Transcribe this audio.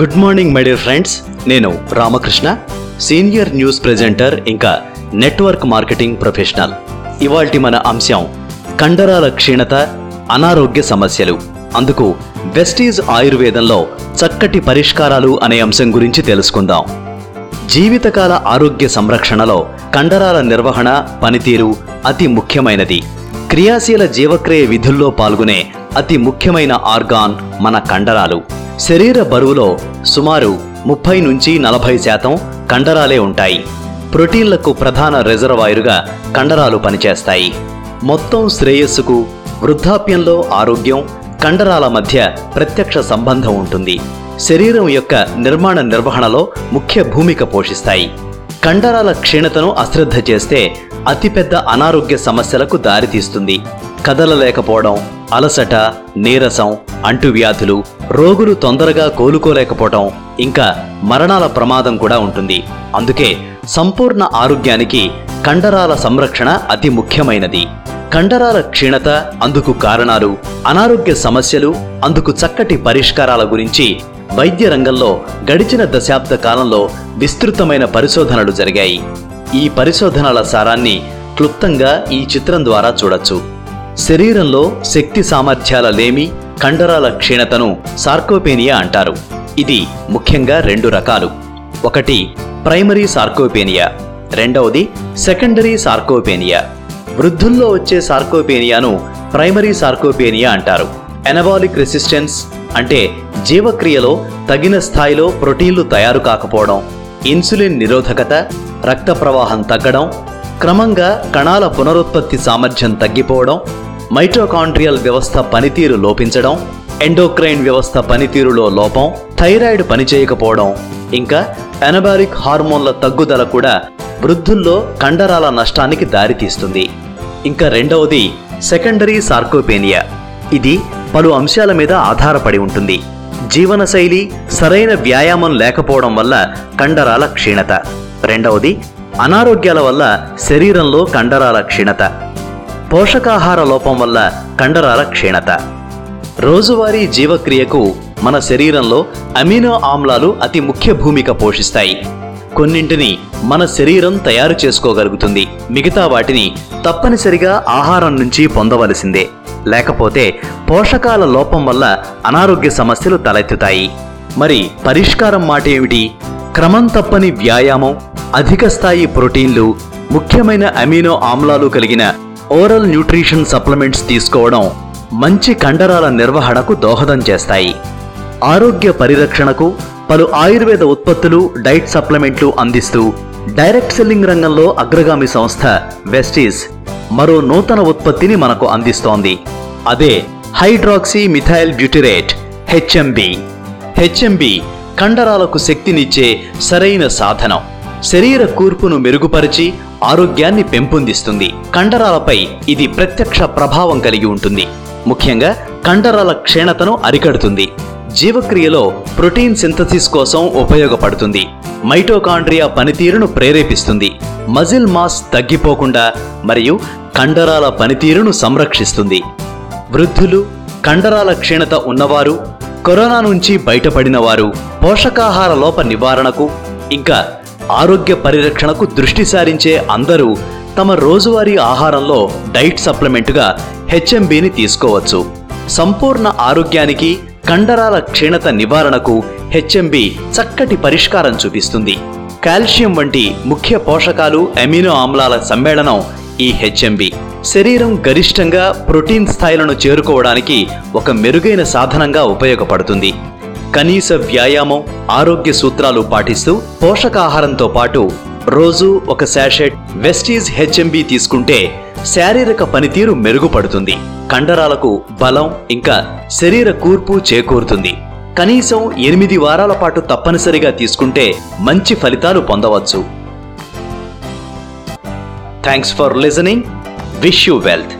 Good morning my dear friends నేను Ramakrishna senior news presenter ఇంకా network marketing professional ఇవాల్టి మన అంశం కండరాల క్షీణత అనారోగ్య సమస్యలు. అందుకు వెస్టీజ్ ఆయుర్వేదంలో చక్కటి పరిష్కారాలు అనే అంశం గురించి తెలుసుకుందాం. జీవితకాల ఆరోగ్య సంరక్షణలో కండరాల నిర్వహణ పనితీరు అతి ముఖ్యమైనది. క్రియాశీల జీవక్రియ విధుల్లో పాల్గొనే అతి ముఖ్యమైన ఆర్గాన్ మన కండరాలు. శరీర బరువులో సుమారు ముప్పై నుంచి నలభై శాతం కండరాలే ఉంటాయి. ప్రోటీన్లకు ప్రధాన రిజర్వాయరుగా కండరాలు పనిచేస్తాయి. మొత్తం శ్రేయస్సుకు వృద్ధాప్యంలో ఆరోగ్యం కండరాల మధ్య ప్రత్యక్ష సంబంధం ఉంటుంది. శరీరం యొక్క నిర్మాణ నిర్వహణలో ముఖ్య భూమిక పోషిస్తాయి. కండరాల క్షీణతను అశ్రద్ధ చేస్తే అతిపెద్ద అనారోగ్య సమస్యలకు దారితీస్తుంది. కదలలేకపోవడం అలసట నీరసం అంటువ్యాధులు రోగులు తొందరగా కోలుకోలేకపోవటం ఇంకా మరణాల ప్రమాదం కూడా ఉంటుంది. అందుకే సంపూర్ణ ఆరోగ్యానికి కండరాల సంరక్షణ అతి ముఖ్యమైనది. కండరాల క్షీణత అందుకు కారణాలు అనారోగ్య సమస్యలు అందుకు చక్కటి పరిష్కారాల గురించి వైద్య రంగంలో గడిచిన దశాబ్ద కాలంలో విస్తృతమైన పరిశోధనలు జరిగాయి. ఈ పరిశోధనల సారాన్ని క్లుప్తంగా ఈ చిత్రం ద్వారా చూడొచ్చు. శరీరంలో శక్తి సామర్థ్యాల లేమి కండరాల క్షీణతను సార్కోపేనియా అంటారు. ఇది ముఖ్యంగా రెండు రకాలు. ఒకటి ప్రైమరీ సార్కోపేనియా. రెండవది సెకండరీ సార్కోపేనియా. వృద్ధుల్లో వచ్చే సార్కోపేనియాను ప్రైమరీ సార్కోపేనియా అంటారు. ఎనబాలిక్ రెసిస్టెన్స్ అంటే జీవక్రియలో తగిన స్థాయిలో ప్రోటీన్లు తయారు కాకపోవడం ఇన్సులిన్ నిరోధకత రక్త ప్రవాహం తగ్గడం క్రమంగా కణాల పునరుత్పత్తి సామర్థ్యం తగ్గిపోవడం మైటోకాండ్రియల్ వ్యవస్థ పనితీరు లోపించడం ఎండోక్రైన్ వ్యవస్థ పనితీరులో లోపం థైరాయిడ్ పనిచేయకపోవడం ఇంకా ఎనబారిక్ హార్మోన్ల తగ్గుదల కూడా వృద్ధుల్లో కండరాల నష్టానికి దారితీస్తుంది. ఇంకా రెండవది సెకండరీ సార్కోపేనియా. ఇది పలు అంశాల మీద ఆధారపడి ఉంటుంది. జీవనశైలి సరైన వ్యాయామం లేకపోవడం వల్ల కండరాల క్షీణత. రెండవది అనారోగ్యాల వల్ల శరీరంలో కండరాల క్షీణత. పోషకాహార లోపం వల్ల కండరాల క్షీణత. రోజువారీ జీవక్రియకు మన శరీరంలో అమినో ఆమ్లాలు అతి ముఖ్య భూమిక పోషిస్తాయి. కొన్నింటిని మన శరీరం తయారు చేసుకోగలుగుతుంది. మిగతా వాటిని తప్పనిసరిగా ఆహారం నుంచి పొందవలసిందే. లేకపోతే పోషకాల లోపం వల్ల అనారోగ్య సమస్యలు తలెత్తుతాయి. మరి పరిష్కారం మాట ఏమిటి? క్రమం తప్పని వ్యాయామం అధిక స్థాయి ప్రోటీన్లు ముఖ్యమైన అమినో ఆమ్లాలు కలిగిన ఓరల్ న్యూట్రిషన్ సప్లిమెంట్స్ తీసుకోవడం మంచి కండరాల నిర్వహణకు దోహదం చేస్తాయి. ఆరోగ్య పరిరక్షణకు పలు ఆయుర్వేద ఉత్పత్తులు డైట్ సప్లిమెంట్లు అందిస్తూ డైరెక్ట్ సెల్లింగ్ రంగంలో అగ్రగామి సంస్థ వెస్టీస్ మరో నూతన ఉత్పత్తిని మనకు అందిస్తోంది. అదే hydroxy methyl butyrate HMB. HMB కండరాలకు శక్తినిచ్చే సరైన సాధనం. శరీర కూర్పును మెరుగుపరిచి ఆరోగ్యాన్ని పెంపొందిస్తుంది. కండరాలపై ఇది ప్రత్యక్ష ప్రభావం కలిగి ఉంటుంది. ముఖ్యంగా కండరాల క్షీణతను అరికడుతుంది. జీవక్రియలో ప్రోటీన్ సింథసిస్ కోసం ఉపయోగపడుతుంది. మైటోకాండ్రియా పనితీరును ప్రేరేపిస్తుంది. మజిల్ మాస్ తగ్గిపోకుండా మరియు కండరాల పనితీరును సంరక్షిస్తుంది. వృద్ధులు కండరాల క్షీణత ఉన్నవారు కరోనా నుంచి బయటపడినవారు పోషకాహార లోప నివారణకు ఇంకా ఆరోగ్య పరిరక్షణకు దృష్టి సారించే అందరూ తమ రోజువారీ ఆహారంలో డైట్ సప్లిమెంటుగా హెచ్ఎంబిని తీసుకోవచ్చు. సంపూర్ణ ఆరోగ్యానికి కండరాల క్షీణత నివారణకు హెచ్ఎంబి చక్కటి పరిష్కారం చూపిస్తుంది. కాల్షియం వంటి ముఖ్య పోషకాలు అమినో ఆమ్లాల సమ్మేళనం ఈ హెచ్ఎంబి. శరీరం గరిష్టంగా ప్రోటీన్ స్థాయిలను చేరుకోవడానికి ఒక మెరుగైన సాధనంగా ఉపయోగపడుతుంది. కనీస వ్యాయామం ఆరోగ్య సూత్రాలు పాటిస్తూ పోషకాహారంతో పాటు రోజు ఒక శాషెట్ వెస్టీజ్ హెచ్ఎంబి తీసుకుంటే శారీరక పనితీరు మెరుగుపడుతుంది. కండరాలకు బలం ఇంకా శరీర కూర్పు చేకూరుతుంది. కనీసం ఎనిమిది వారాల పాటు తప్పనిసరిగా తీసుకుంటే మంచి ఫలితాలు పొందవచ్చు. Thanks for listening wish you wealth